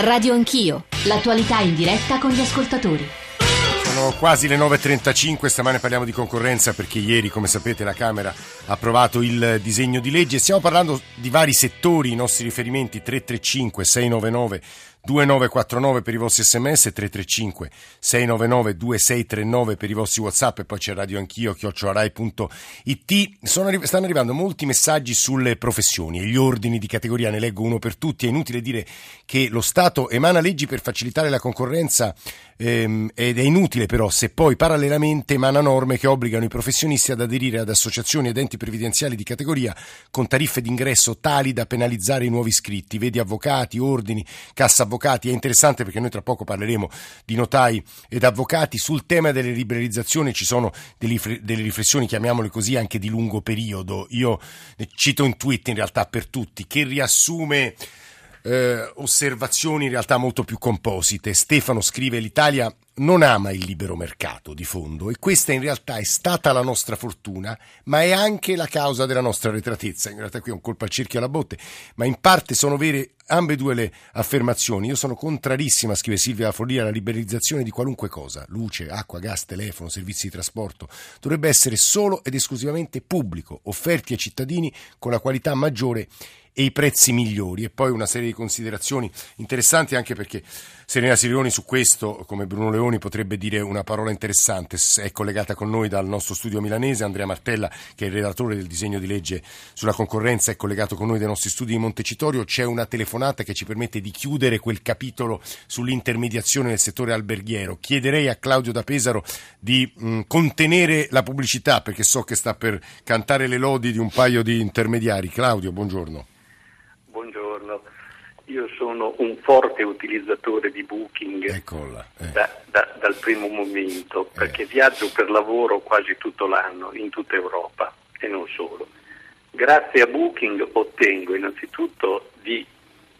Radio Anch'io, l'attualità in diretta con gli ascoltatori. Sono quasi le 9.35, stamane parliamo di concorrenza perché ieri, come sapete, la Camera ha approvato il disegno di legge. Stiamo parlando di vari settori, i nostri riferimenti 335 699 2949 per i vostri sms, 335 699 2639 per i vostri whatsapp e poi c'è radio anch'io, chiocciolarai.it. Sono, stanno arrivando molti messaggi sulle professioni e gli ordini di categoria, ne leggo uno per tutti. È inutile dire che lo Stato emana leggi per facilitare la concorrenza ehm, ed è inutile però se poi parallelamente emana norme che obbligano i professionisti ad aderire ad associazioni ed enti previdenziali di categoria con tariffe d'ingresso tali da penalizzare i nuovi iscritti, vedi avvocati, ordini, cassa avvocati avvocati. È interessante perché noi tra poco parleremo di notai ed avvocati. Sul tema delle liberalizzazioni ci sono delle riflessioni, chiamiamole così, anche di lungo periodo. Io cito un tweet in realtà per tutti che riassume eh, osservazioni in realtà molto più composite. Stefano scrive l'Italia non ama il libero mercato di fondo e questa in realtà è stata la nostra fortuna, ma è anche la causa della nostra retratezza. In realtà qui è un colpo al cerchio alla botte, ma in parte sono vere ambedue le affermazioni. Io sono contrarissima, scrive Silvia Follia, alla liberalizzazione di qualunque cosa, luce, acqua, gas, telefono, servizi di trasporto. Dovrebbe essere solo ed esclusivamente pubblico, offerti ai cittadini con la qualità maggiore e i prezzi migliori. E poi una serie di considerazioni interessanti anche perché Serena Sirioni su questo, come Bruno Leoni, potrebbe dire una parola interessante. È collegata con noi dal nostro studio milanese. Andrea Martella, che è il relatore del disegno di legge sulla concorrenza, è collegato con noi dai nostri studi di Montecitorio. C'è una telefonata che ci permette di chiudere quel capitolo sull'intermediazione nel settore alberghiero. Chiederei a Claudio da Pesaro di mh, contenere la pubblicità perché so che sta per cantare le lodi di un paio di intermediari. Claudio, buongiorno. Io sono un forte utilizzatore di Booking Eccola, eh. da, da, dal primo momento, perché eh. viaggio per lavoro quasi tutto l'anno in tutta Europa e non solo. Grazie a Booking ottengo innanzitutto di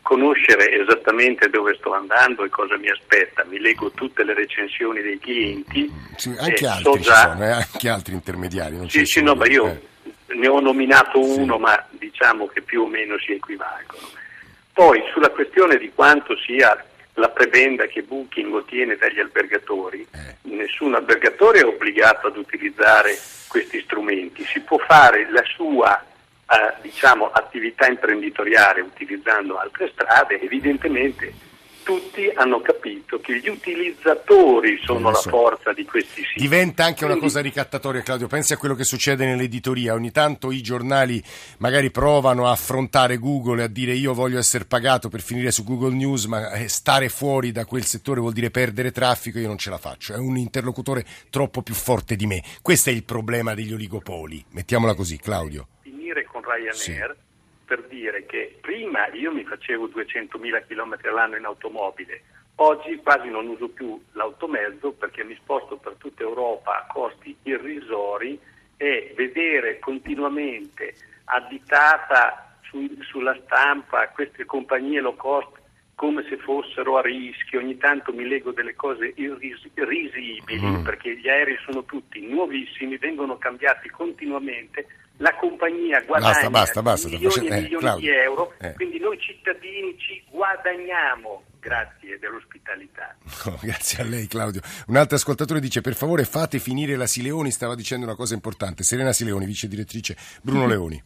conoscere esattamente dove sto andando e cosa mi aspetta, mi leggo tutte le recensioni dei clienti. Sì, anche, altri so già... sono, eh, anche altri intermediari. sì, sì, no, ma io eh. ne ho nominato uno, sì. ma diciamo che più o meno si equivalgono. Poi sulla questione di quanto sia la prebenda che Booking ottiene dagli albergatori, eh. nessun albergatore è obbligato ad utilizzare questi strumenti, si può fare la sua eh, diciamo, attività imprenditoriale utilizzando altre strade, evidentemente tutti hanno capito che gli utilizzatori sono so. la forza di questi siti. Diventa anche Quindi... una cosa ricattatoria, Claudio. Pensi a quello che succede nell'editoria. Ogni tanto i giornali magari provano a affrontare Google e a dire io voglio essere pagato per finire su Google News, ma eh, stare fuori da quel settore vuol dire perdere traffico, io non ce la faccio. È un interlocutore troppo più forte di me. Questo è il problema degli oligopoli. Mettiamola così, Claudio. Finire con Ryanair. Sì per dire che prima io mi facevo 200.000 km all'anno in automobile, oggi quasi non uso più l'automezzo perché mi sposto per tutta Europa a costi irrisori e vedere continuamente additata su, sulla stampa queste compagnie low cost come se fossero a rischio, ogni tanto mi leggo delle cose irris- risibili mm. perché gli aerei sono tutti nuovissimi, vengono cambiati continuamente, la compagnia guadagna basta, basta, basta, milioni e milioni eh, di euro, eh. quindi noi cittadini ci guadagniamo grazie dell'ospitalità. Oh, grazie a lei Claudio. Un altro ascoltatore dice per favore fate finire la Sileoni, stava dicendo una cosa importante. Serena Sileoni, vice direttrice Bruno mm-hmm. Leoni.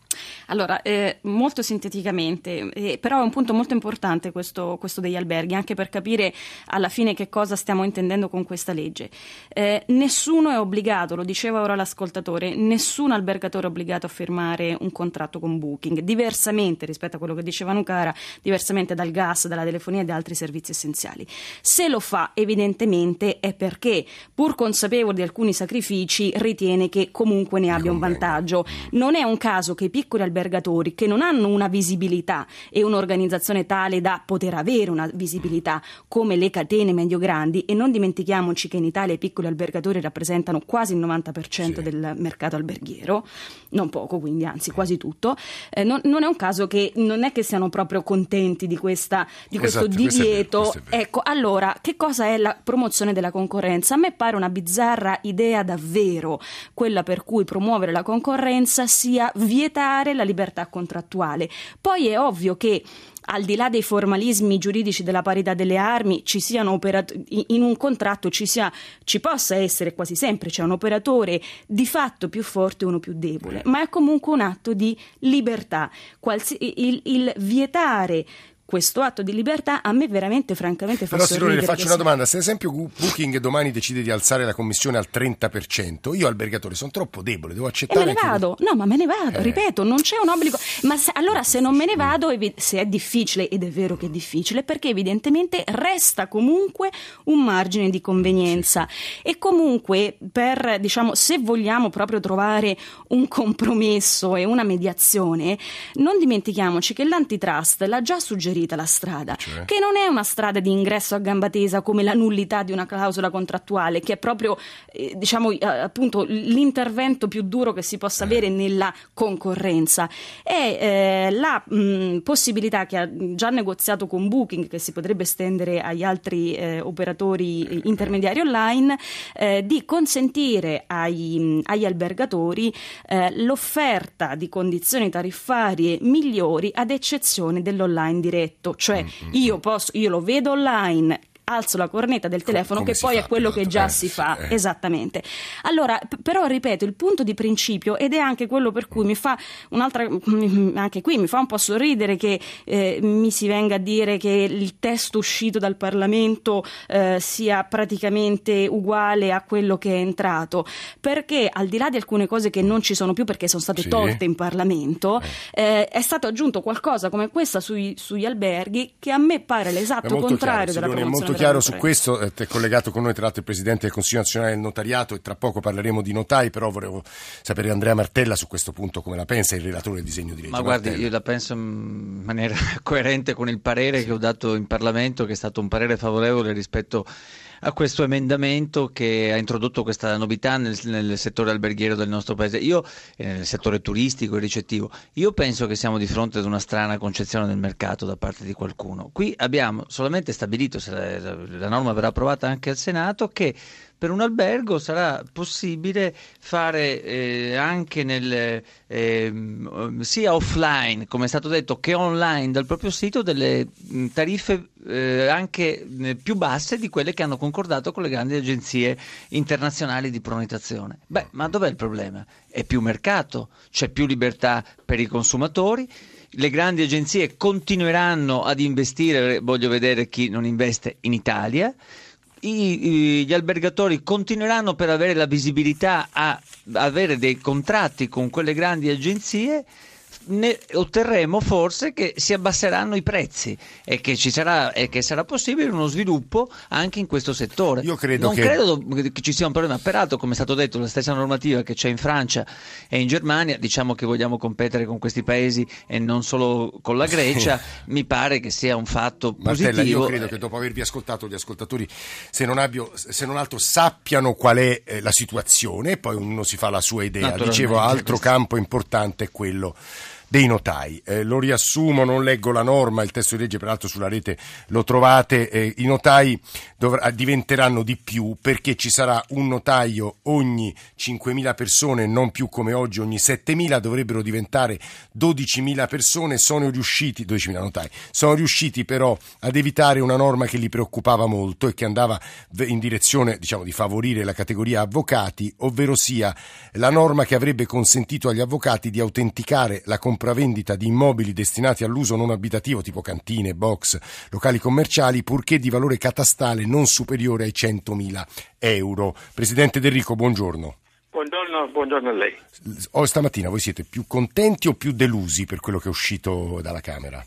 Allora, eh, molto sinteticamente, eh, però è un punto molto importante questo, questo, degli alberghi, anche per capire alla fine che cosa stiamo intendendo con questa legge. Eh, nessuno è obbligato, lo diceva ora l'ascoltatore, nessun albergatore è obbligato a firmare un contratto con Booking, diversamente rispetto a quello che diceva Nucara, diversamente dal gas, dalla telefonia e da altri servizi essenziali. Se lo fa evidentemente è perché, pur consapevole di alcuni sacrifici, ritiene che comunque ne abbia un vantaggio. Non è un caso che i piccoli albergatori, che non hanno una visibilità e un'organizzazione tale da poter avere una visibilità come le catene medio-grandi, e non dimentichiamoci che in Italia i piccoli albergatori rappresentano quasi il 90% sì. del mercato alberghiero, non poco quindi, anzi quasi tutto, eh, non, non, è un caso che non è che siano proprio contenti di, questa, di questo esatto, divieto ripeto, ecco, allora, che cosa è la promozione della concorrenza? A me pare una bizzarra idea davvero, quella per cui promuovere la concorrenza sia vietare la libertà contrattuale. Poi è ovvio che al di là dei formalismi giuridici della parità delle armi, ci siano operatori, in un contratto ci, sia, ci possa essere quasi sempre c'è un operatore di fatto più forte e uno più debole, ma è comunque un atto di libertà. Qualsi, il, il vietare questo atto di libertà a me veramente francamente fa Però Sirone le faccio sì. una domanda, se ad esempio Booking domani decide di alzare la commissione al 30%, io albergatore sono troppo debole, devo accettare E me ne vado, che... no ma me ne vado, eh. ripeto, non c'è un obbligo, ma se, allora se non me ne vado, se è difficile, ed è vero che è difficile, perché evidentemente resta comunque un margine di convenienza. E comunque per, diciamo, se vogliamo proprio trovare un compromesso e una mediazione, non dimentichiamoci che l'antitrust l'ha già suggerito costruita la strada, cioè? che non è una strada di ingresso a gamba tesa come la nullità di una clausola contrattuale, che è proprio eh, diciamo, eh, appunto, l'intervento più duro che si possa eh. avere nella concorrenza. È eh, la mh, possibilità che ha già negoziato con Booking, che si potrebbe estendere agli altri eh, operatori intermediari online, di consentire ai, agli albergatori l'offerta di condizioni tariffarie migliori ad eccezione dell'online diretto detto, cioè mm-hmm. io, posso, io lo vedo online, alzo la cornetta del telefono Come che poi fa, è quello che già eh, si fa eh. esattamente allora p- però ripeto il punto di principio ed è anche quello per cui mi fa un'altra anche qui mi fa un po' sorridere che eh, mi si venga a dire che il testo uscito dal Parlamento eh, sia praticamente uguale a quello che è entrato perché al di là di alcune cose che non ci sono più perché sono state sì. tolte in Parlamento eh. Eh, è stato aggiunto qualcosa come questa sui, sugli alberghi che a me pare l'esatto contrario chiaro, della promozione chiaro su questo, eh, è collegato con noi tra l'altro il Presidente del Consiglio nazionale del notariato e tra poco parleremo di notai, però volevo sapere Andrea Martella su questo punto come la pensa, il relatore del disegno di legge. Ma guardi, Martella. io la penso in maniera coerente con il parere sì. che ho dato in Parlamento, che è stato un parere favorevole rispetto a questo emendamento che ha introdotto questa novità nel, nel settore alberghiero del nostro paese, io eh, nel settore turistico e ricettivo. Io penso che siamo di fronte ad una strana concezione del mercato da parte di qualcuno. Qui abbiamo solamente stabilito, se la, la norma verrà approvata anche al Senato, che per un albergo sarà possibile fare eh, anche nel, eh, sia offline, come è stato detto, che online dal proprio sito delle tariffe eh, anche eh, più basse di quelle che hanno concordato con le grandi agenzie internazionali di prenotazione. Beh, ma dov'è il problema? È più mercato, c'è più libertà per i consumatori le grandi agenzie continueranno ad investire, voglio vedere chi non investe in Italia, i, gli albergatori continueranno per avere la visibilità a avere dei contratti con quelle grandi agenzie ne otterremo forse che si abbasseranno i prezzi e che, ci sarà, e che sarà possibile uno sviluppo anche in questo settore. Io credo non che... credo che ci sia un problema, peraltro come è stato detto la stessa normativa che c'è in Francia e in Germania, diciamo che vogliamo competere con questi paesi e non solo con la Grecia, mi pare che sia un fatto Martella, positivo. io credo che dopo avervi ascoltato gli ascoltatori, se non, abbio, se non altro sappiano qual è eh, la situazione poi uno si fa la sua idea. Dicevo, altro campo importante è quello dei notai. Eh, lo riassumo, non leggo la norma, il testo di legge peraltro sulla rete lo trovate, eh, i notai dovrà, diventeranno di più perché ci sarà un notaio ogni 5.000 persone, non più come oggi ogni 7.000, dovrebbero diventare 12.000 persone, sono riusciti, 12.000 notai, sono riusciti però ad evitare una norma che li preoccupava molto e che andava in direzione diciamo, di favorire la categoria avvocati, ovvero sia la norma che avrebbe consentito agli avvocati di autenticare la competenza compravendita di immobili destinati all'uso non abitativo, tipo cantine, box, locali commerciali, purché di valore catastale non superiore ai 100.000 euro. Presidente D'Enrico, buongiorno. Buongiorno, buongiorno a lei. Oh, stamattina voi siete più contenti o più delusi per quello che è uscito dalla Camera?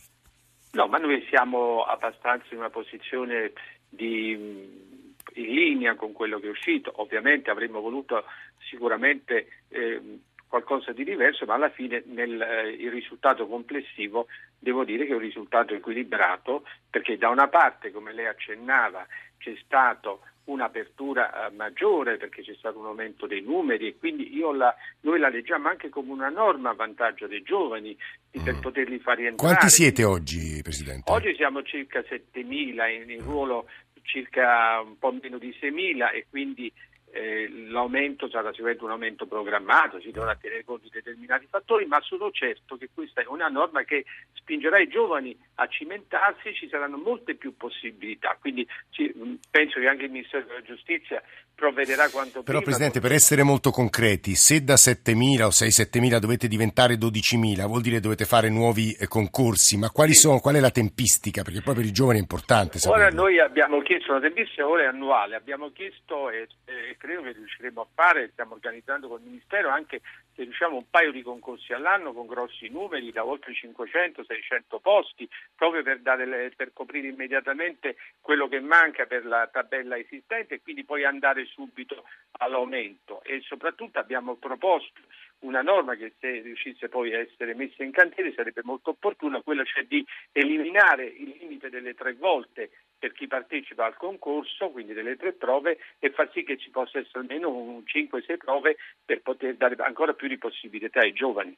No, ma noi siamo abbastanza in una posizione di, in linea con quello che è uscito. Ovviamente avremmo voluto sicuramente eh, qualcosa di diverso, ma alla fine nel eh, il risultato complessivo devo dire che è un risultato equilibrato perché da una parte, come lei accennava, c'è stato un'apertura eh, maggiore perché c'è stato un aumento dei numeri e quindi la, noi la leggiamo anche come una norma a vantaggio dei giovani mm. per poterli far rientrare. Quanti siete oggi, Presidente? Oggi siamo circa 7.000, in, in ruolo circa un po' meno di 6.000 e quindi eh, l'aumento sarà sicuramente un aumento programmato, si dovrà tenere conto di determinati fattori, ma sono certo che questa è una norma che spingerà i giovani a cimentarsi, ci saranno molte più possibilità. Quindi ci, penso che anche il Ministero della Giustizia provvederà quanto Però prima. Presidente, per essere molto concreti, se da 7.000 o 6-7.000 dovete diventare 12.000, vuol dire dovete fare nuovi eh, concorsi, ma quali sì. sono, qual è la tempistica? Perché poi per i giovani è importante saperlo. Ora noi abbiamo chiesto una tempistica, ora è annuale, abbiamo chiesto e, e credo che riusciremo a fare, stiamo organizzando col Ministero anche se riusciamo un paio di concorsi all'anno con grossi numeri da oltre 500-600 posti, proprio per, le, per, coprire immediatamente quello che manca per la tabella esistente e quindi poi andare subito all'aumento. E soprattutto abbiamo proposto una norma che se riuscisse poi a essere messa in cantiere sarebbe molto opportuna, quella cioè di eliminare il limite delle tre volte per chi partecipa al concorso, quindi delle tre prove, e far sì che ci possa essere almeno 5-6 prove per poter dare ancora più di possibilità ai giovani.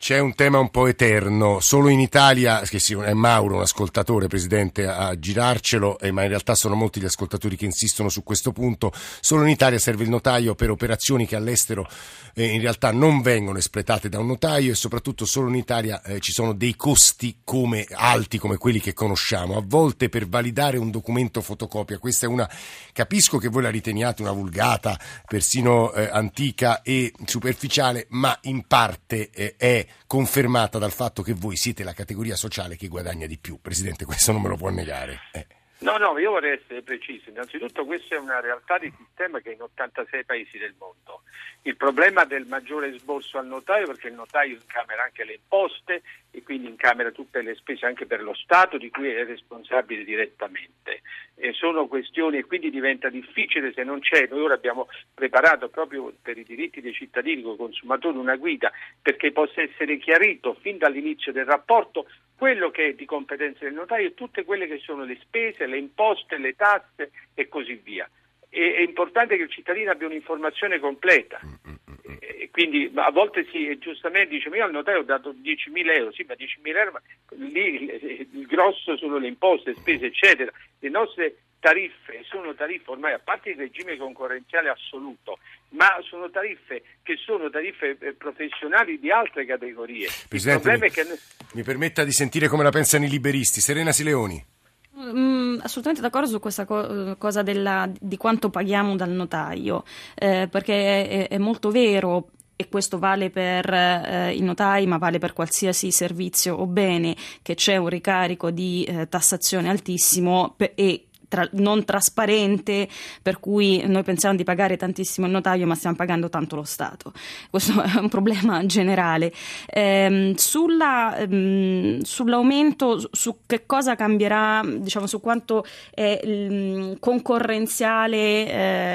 C'è un tema un po' eterno, solo in Italia, che sì, è Mauro, un ascoltatore, Presidente, a girarcelo, eh, ma in realtà sono molti gli ascoltatori che insistono su questo punto, solo in Italia serve il notaio per operazioni che all'estero eh, in realtà non vengono espletate da un notaio e soprattutto solo in Italia eh, ci sono dei costi come, alti come quelli che conosciamo, a volte per validare un documento fotocopia, questa è una, capisco che voi la riteniate una vulgata, persino eh, antica e superficiale, ma in parte eh, è confermata dal fatto che voi siete la categoria sociale che guadagna di più. Presidente, questo non me lo può negare. Eh. No, no, io vorrei essere preciso. Innanzitutto questa è una realtà di sistema che è in 86 paesi del mondo. Il problema del maggiore sborso al notaio, perché il notaio incamera anche le imposte e quindi incamera tutte le spese anche per lo Stato di cui è responsabile direttamente. E sono questioni e quindi diventa difficile se non c'è. Noi ora abbiamo preparato proprio per i diritti dei cittadini con i consumatori una guida perché possa essere chiarito fin dall'inizio del rapporto quello che è di competenza del notaio e tutte quelle che sono le spese, le imposte, le tasse e così via. E, è importante che il cittadino abbia un'informazione completa. Mm, mm, mm, e quindi a volte si giustamente dice: Ma io al notaio ho dato 10.000 euro, sì, ma 10.000 euro, ma lì il, il grosso sono le imposte, spese, eccetera. Le nostre tariffe sono tariffe ormai a parte il regime concorrenziale assoluto, ma sono tariffe che sono tariffe eh, professionali di altre categorie. Presidente, mi, che... mi permetta di sentire come la pensano i liberisti. Serena Sileoni. Mm, assolutamente d'accordo su questa co- cosa della, di quanto paghiamo dal notaio, eh, perché è, è, molto vero e questo vale per eh, i notai, ma vale per qualsiasi servizio o bene, che c'è un ricarico di eh, tassazione altissimo pe- e tra, non trasparente, per cui noi pensiamo di pagare tantissimo il notaio, ma stiamo pagando tanto lo Stato. Questo è un problema generale. Ehm, sulla, ehm, sull'aumento, su che cosa cambierà, diciamo, su quanto è mm, concorrenziale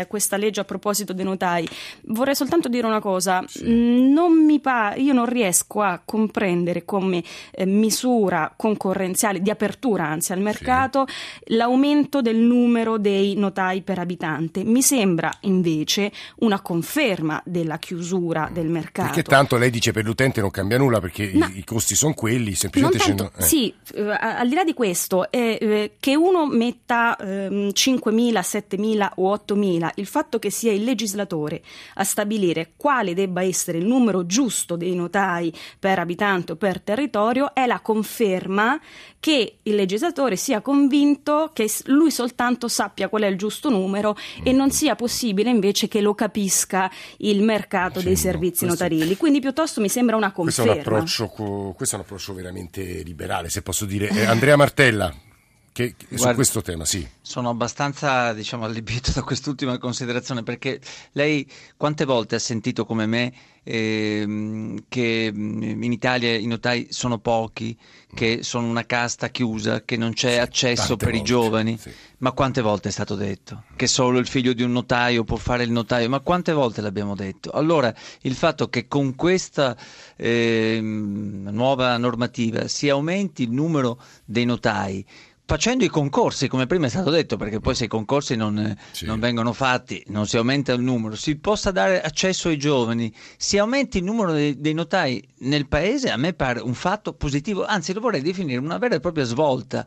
eh, questa legge a proposito dei notai, vorrei soltanto dire una cosa. Sì. Non mi pa- io non riesco a comprendere come eh, misura concorrenziale, di apertura anzi al mercato, sì. l'aumento del numero dei notai per abitante. Mi sembra invece una conferma della chiusura del mercato. Perché tanto lei dice per l'utente non cambia nulla perché no, i, i, costi sono quelli, semplicemente tanto, eh. Sì, eh, al di là di questo, eh, che uno metta eh, 5.000, 7.000 o 8.000, il fatto che sia il legislatore a stabilire quale debba essere il numero giusto dei notai per abitante o per territorio è la conferma che il legislatore sia convinto che lui soltanto sappia qual è il giusto numero e non sia possibile invece che lo capisca il mercato sì, dei servizi no, notarili. Quindi piuttosto mi sembra una conferma. Questo è un approccio, questo è un approccio veramente liberale, se posso dire. Eh, Andrea Martella. Che, Guarda, su questo tema, sì. Sono abbastanza diciamo, allibito da quest'ultima considerazione perché lei quante volte ha sentito come me eh, che in Italia i notai sono pochi, che sono una casta chiusa, che non c'è sì, accesso per volte, i giovani? Sì. Ma quante volte è stato detto? Che solo il figlio di un notaio può fare il notaio? Ma quante volte l'abbiamo detto? Allora, il fatto che con questa eh, nuova normativa si aumenti il numero dei notai, facendo i concorsi, come prima è stato detto, perché poi se i concorsi non, sì. non, vengono fatti, non si aumenta il numero, si possa dare accesso ai giovani, si aumenti il numero dei, dei, notai nel paese, a me pare un fatto positivo, anzi lo vorrei definire una vera e propria svolta.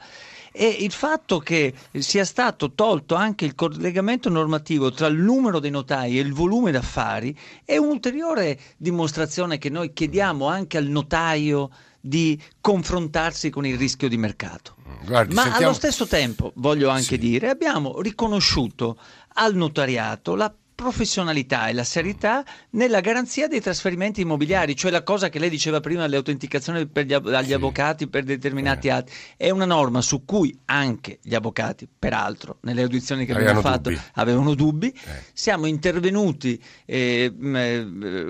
E il fatto che sia stato tolto anche il collegamento normativo tra il numero dei notai e il volume d'affari è un'ulteriore dimostrazione che noi chiediamo anche al notaio di confrontarsi con il rischio di mercato. Guardi, Ma sentiamo... allo stesso tempo, voglio anche sì. dire, abbiamo riconosciuto al notariato la professionalità e la serietà nella garanzia dei trasferimenti immobiliari, cioè la cosa che lei diceva prima, le autenticazioni per gli, agli sì. avvocati per determinati eh. atti, è una norma su cui anche gli avvocati, peraltro, nelle audizioni che avevano abbiamo fatto, dubbi. avevano dubbi. Eh. Siamo intervenuti eh,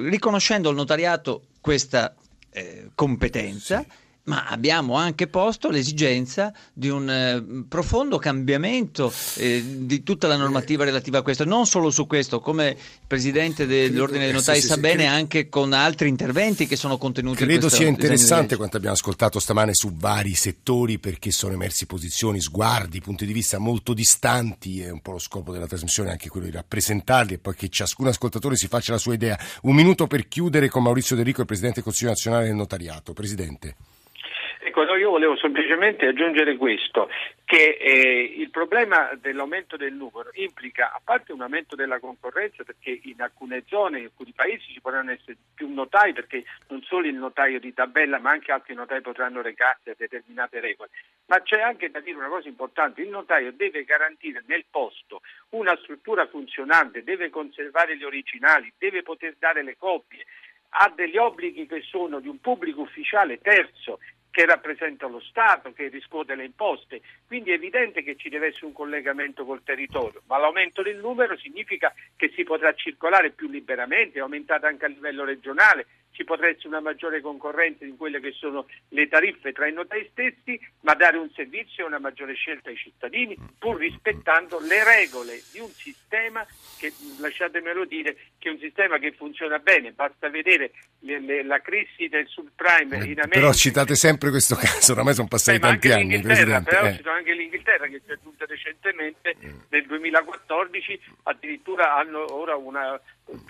riconoscendo al notariato questa eh, competenza. Sì ma abbiamo anche posto l'esigenza di un eh, profondo cambiamento eh, di tutta la normativa relativa a questo, non solo su questo, come il Presidente dell'Ordine dei Notai sì, sa sì, bene, credo, anche con altri interventi che sono contenuti credo in questo sia interessante quanto abbiamo ascoltato stamane su vari settori perché sono emersi posizioni, sguardi, punti di vista molto distanti, è un po' lo scopo della trasmissione anche quello di rappresentarli e poi che ciascun ascoltatore si faccia la sua idea. Un minuto per chiudere con Maurizio De Rico, il Presidente del Consiglio nazionale del notariato. Presidente. Ecco, no, io volevo semplicemente aggiungere questo, che eh, il problema dell'aumento del numero implica, a parte un aumento della concorrenza, perché in alcune zone, in alcuni paesi ci potranno essere più notai, perché non solo il notaio di tabella, ma anche altri notai potranno recarsi a determinate regole. Ma c'è anche da dire una cosa importante, il notaio deve garantire nel posto una struttura funzionante, deve conservare gli originali, deve poter dare le copie ha degli obblighi che sono di un pubblico ufficiale terzo che rappresenta lo Stato, che riscuote le imposte, quindi è evidente che ci deve essere un collegamento col territorio, ma l'aumento del numero significa che si potrà circolare più liberamente, è aumentata anche a livello regionale, ci potrà essere una maggiore concorrenza in quelle che sono le tariffe tra i notai stessi, ma dare un servizio e una maggiore scelta ai cittadini, pur rispettando le regole di un sistema che, lasciatemelo dire, che è un sistema che funziona bene, basta vedere le, le, la crisi del subprime eh, in America. Però citate sempre questo caso, oramai sono passati eh, tanti anni. Presidente. Però eh. anche l'Inghilterra che si è aggiunta recentemente mm. nel 2014, addirittura hanno ora una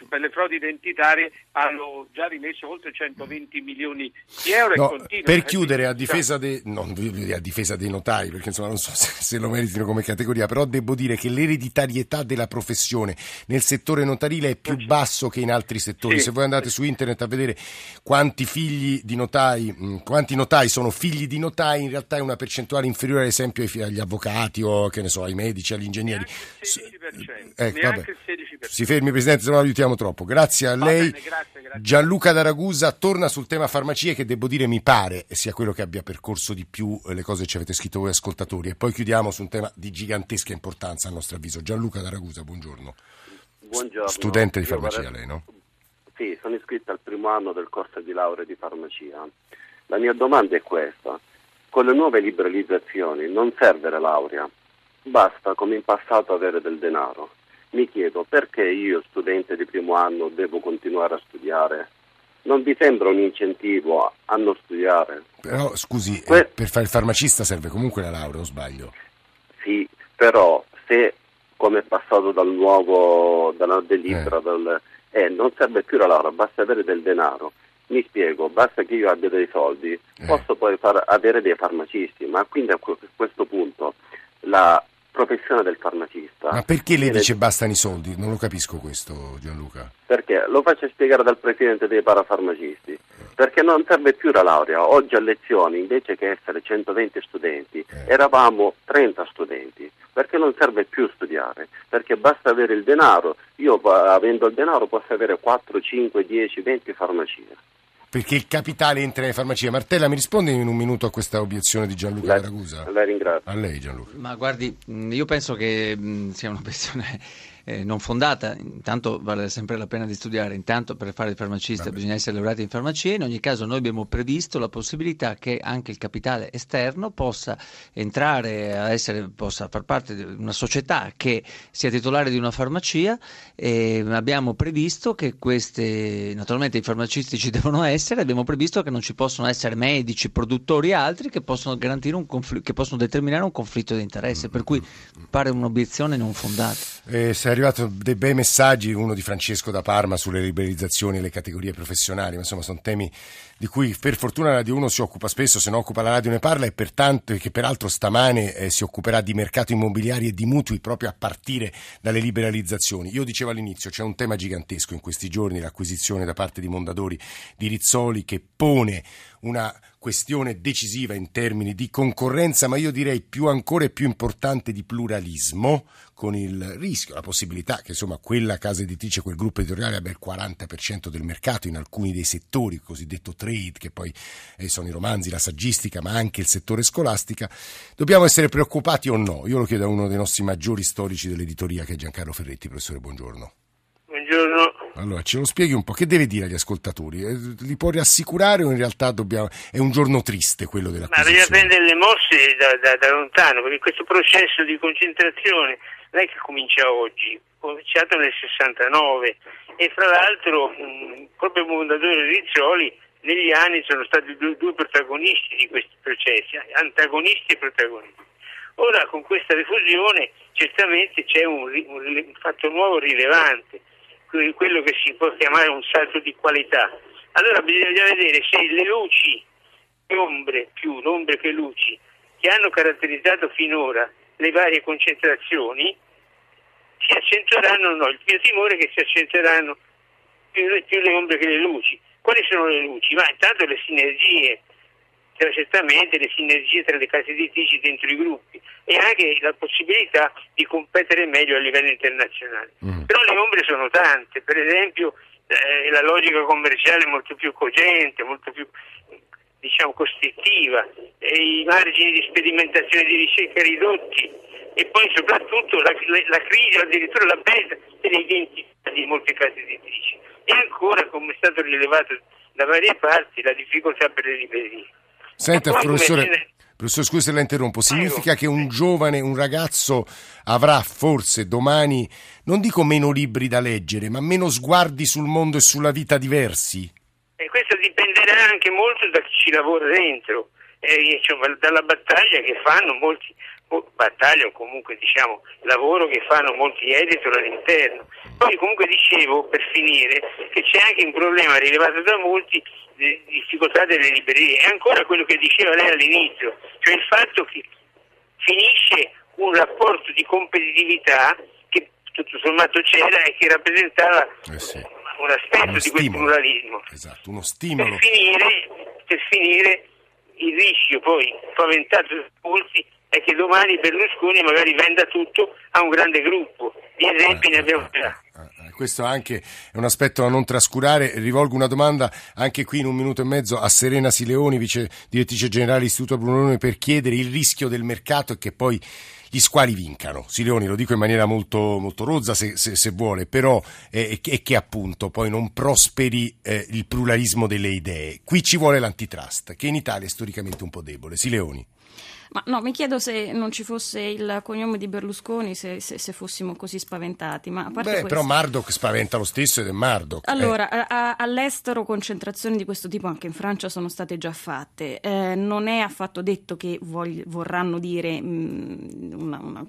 per le frodi identitarie hanno già rimesso oltre 120 milioni di euro no, per chiudere a difesa, de, non, a difesa, dei notai perché insomma non so se, se, lo meritino come categoria però devo dire che l'ereditarietà della professione nel settore notarile è più basso che in altri settori. Sì. se voi andate su internet a vedere quanti figli di notai mm, quanti notai sono figli di notai in realtà è una percentuale inferiore ad esempio agli avvocati o che ne so ai medici agli ingegneri. Neanche il 16%, ecco, neanche il 16%. si fermi Presidente se no aiutiamo troppo. Grazie a lei. Bene, grazie, grazie. Gianluca D'Aragusa torna sul tema farmacie che devo dire mi pare sia quello che abbia percorso di più le cose che ci avete scritto voi ascoltatori. E poi chiudiamo su un tema di gigantesca importanza a nostro avviso. Gianluca D'Aragusa, buongiorno. Buongiorno. Studente di farmacia vorrei... lei, no? Sì, sono iscritto al primo anno del corso di laurea di farmacia. La mia domanda è questa. Con le nuove liberalizzazioni non serve la laurea, basta come in passato avere del denaro mi chiedo perché io, studente di primo anno, devo continuare a studiare? Non vi sembra un incentivo a non studiare? Però, scusi, que- eh, per fare il farmacista serve comunque la laurea, o sbaglio? Sì, però se, come è passato dal nuovo, dalla delibera, eh. Dal, eh, non serve più la laurea, basta avere del denaro. Mi spiego, basta che io abbia dei soldi, eh. posso poi far, avere dei farmacisti, ma quindi a questo punto la professione del farmacista. Ma perché lei dice bastano i soldi? Non lo capisco questo Gianluca. Perché? Lo faccio spiegare dal presidente dei parafarmacisti. Perché non serve più la laurea. Oggi a lezioni, invece che essere 120 studenti, eh. eravamo 30 studenti. Perché non serve più studiare? Perché basta avere il denaro. Io avendo il denaro posso avere 4, 5, 10, 20 farmacie perché il capitale entra nelle farmacie. Martella, mi risponde in un minuto a questa obiezione di Gianluca Ragusa? La ringrazio. A lei Gianluca. Ma guardi, io penso che sia un'obiezione eh, non fondata. Intanto vale sempre la pena di studiare, intanto per fare il farmacista Vabbè. bisogna essere laureati in farmacia, in ogni caso noi abbiamo previsto la possibilità che anche il capitale esterno possa entrare a essere, possa far parte di una società che sia titolare di una farmacia e abbiamo previsto che queste, naturalmente i farmacisti ci devono essere, abbiamo previsto che non ci possono essere medici, produttori e altri che possono, garantire un confl- che possono determinare un conflitto di interesse, per cui pare un'obiezione non fondata. Eh, sei arrivato dei bei messaggi, uno di Francesco da Parma sulle liberalizzazioni e le categorie professionali, ma insomma sono temi di cui per fortuna Radio 1 si occupa spesso, se ne occupa la radio ne parla e pertanto che peraltro stamane eh, si occuperà di mercato immobiliari e di mutui proprio a partire dalle liberalizzazioni. Io dicevo all'inizio, c'è un tema gigantesco in questi giorni, l'acquisizione da parte di Mondadori di Rizzoli che pone una questione decisiva in termini di concorrenza, ma io direi più ancora e più importante di pluralismo, con il rischio, la possibilità che insomma quella casa editrice, quel gruppo editoriale abbia il 40% del mercato in alcuni dei settori, il cosiddetto trade, che poi eh, sono i romanzi, la saggistica, ma anche il settore scolastica. Dobbiamo essere preoccupati o no? Io lo chiedo a uno dei nostri maggiori storici dell'editoria, che è Giancarlo Ferretti. Professore, buongiorno. Buongiorno. Allora, ce lo spieghi un po', che deve dire agli ascoltatori? Eh, li può rassicurare o in realtà dobbiamo... è un giorno triste quello della Ma bisogna prendere le mosse da, da, da, lontano, perché questo processo di concentrazione non è che comincia oggi, è cominciato nel 69 e fra l'altro mh, proprio Mondadori e Rizzoli negli anni sono stati due, due protagonisti di questi processi, antagonisti e protagonisti. Ora con questa rifusione certamente c'è un, un, un fatto nuovo rilevante quello che si può chiamare un salto di qualità. Allora bisogna vedere se le luci, le ombre, più ombre che luci, che hanno caratterizzato finora le varie concentrazioni, si accentueranno o no. Il mio timore è che si accentueranno più, più le ombre che le luci. Quali sono le luci? Ma intanto le sinergie, cioè certamente le sinergie tra le case editrici dentro i gruppi e anche la possibilità di competere meglio a livello internazionale. Mm. Però le ombre sono tante, per esempio eh, la logica commerciale è molto più cogente, molto più diciamo, costrittiva, i margini di sperimentazione e di ricerca ridotti e poi soprattutto la, la crisi, addirittura la perdita dell'identità di molte case editrici. E ancora, come è stato rilevato da varie parti, la difficoltà per le librerie. Senta, professore, professore, scusi se la interrompo, significa che un giovane, un ragazzo avrà forse domani, non dico meno libri da leggere, ma meno sguardi sul mondo e sulla vita diversi? E questo dipenderà anche molto da chi ci lavora dentro, eh, cioè, dalla battaglia che fanno molti, battaglia o comunque diciamo lavoro che fanno molti editor all'interno. Poi comunque dicevo per finire che c'è anche un problema rilevato da molti di difficoltà delle librerie. È ancora quello che diceva lei all'inizio, cioè il fatto che finisce un rapporto di competitività che tutto sommato c'era e che rappresentava eh sì. un aspetto uno di quel pluralismo. Esatto, uno stimolo. Per finire, per finire il rischio poi paventato da molti è che domani Berlusconi magari venda tutto a un grande gruppo. Di esempi ne abbiamo già. Eh, questo anche è un aspetto da non trascurare. Rivolgo una domanda anche qui in un minuto e mezzo a Serena Sileoni, vice direttrice generale dell'Istituto Brunoni, per chiedere il rischio del mercato e che poi gli squali vincano. Sileoni, lo dico in maniera molto, molto rozza se, se, se vuole, però è eh, che appunto poi non prosperi eh, il pluralismo delle idee. Qui ci vuole l'antitrust, che in Italia è storicamente un po' debole. Sileoni. Ma no, mi chiedo se non ci fosse il cognome di Berlusconi, se, se, se fossimo così spaventati. Ma a parte Beh, questo... però Murdoch spaventa lo stesso ed è Murdoch. Eh. Allora, eh. a, all'estero concentrazioni di questo tipo anche in Francia sono state già fatte. Eh, non è affatto detto che vogli, vorranno dire mh, mm, una, una,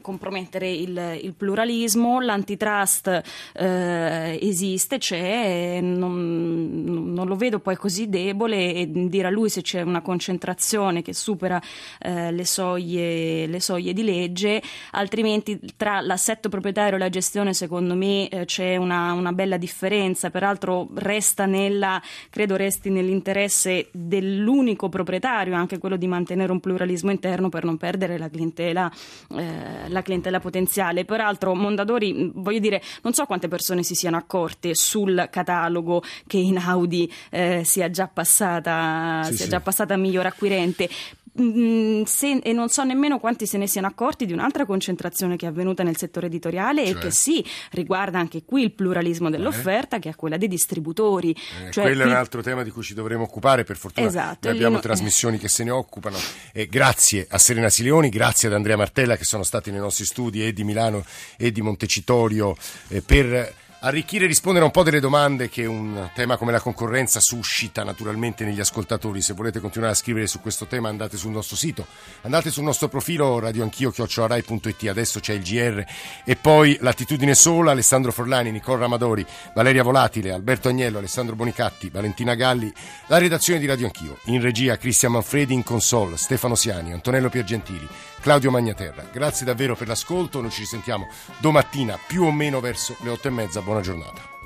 compromettere il, il, pluralismo. L'antitrust eh, esiste, c'è, non, non lo vedo poi così debole e dire a lui se c'è una concentrazione che supera eh, le, soglie, le, soglie, di legge, altrimenti tra l'assetto proprietario e la gestione secondo me eh, c'è una, una, bella differenza, peraltro resta nella, credo resti nell'interesse dell'unico proprietario, anche quello di mantenere un pluralismo interno per non perdere la clientela, eh, la clientela potenziale. Peraltro Mondadori, voglio dire, non so quante persone si siano accorte sul catalogo che in Audi eh, sia già passata, sì, sia sì. già passata a miglior acquirente mm, se, e non so nemmeno quanti se ne siano accorti di un'altra concentrazione che è avvenuta nel settore editoriale cioè. e che sì, riguarda anche qui il pluralismo dell'offerta, eh. che è quella dei distributori. Eh, cioè, quello qui... è un altro tema di cui ci dovremo occupare, per fortuna esatto, abbiamo non... trasmissioni che se ne occupano. E grazie a Serena Sileoni, grazie ad Andrea Martella che sono stati nei nostri studi e di Milano e di Montecitorio eh, per arricchire e rispondere a un po' delle domande che un tema come la concorrenza suscita naturalmente negli ascoltatori. Se volete continuare a scrivere su questo tema andate sul nostro sito, andate sul nostro profilo radioanchio.it, adesso c'è il GR e poi L'attitudine sola, Alessandro Forlani, Nicola Ramadori, Valeria Volatile, Alberto Agnello, Alessandro Bonicatti, Valentina Galli, la redazione di Radio Anch'io, in regia Cristian Manfredi, in console Stefano Siani, Antonello Piergentili, Claudio Magnaterra. Grazie davvero per l'ascolto, noi ci risentiamo domattina più o meno verso le otto e mezza buona giornata.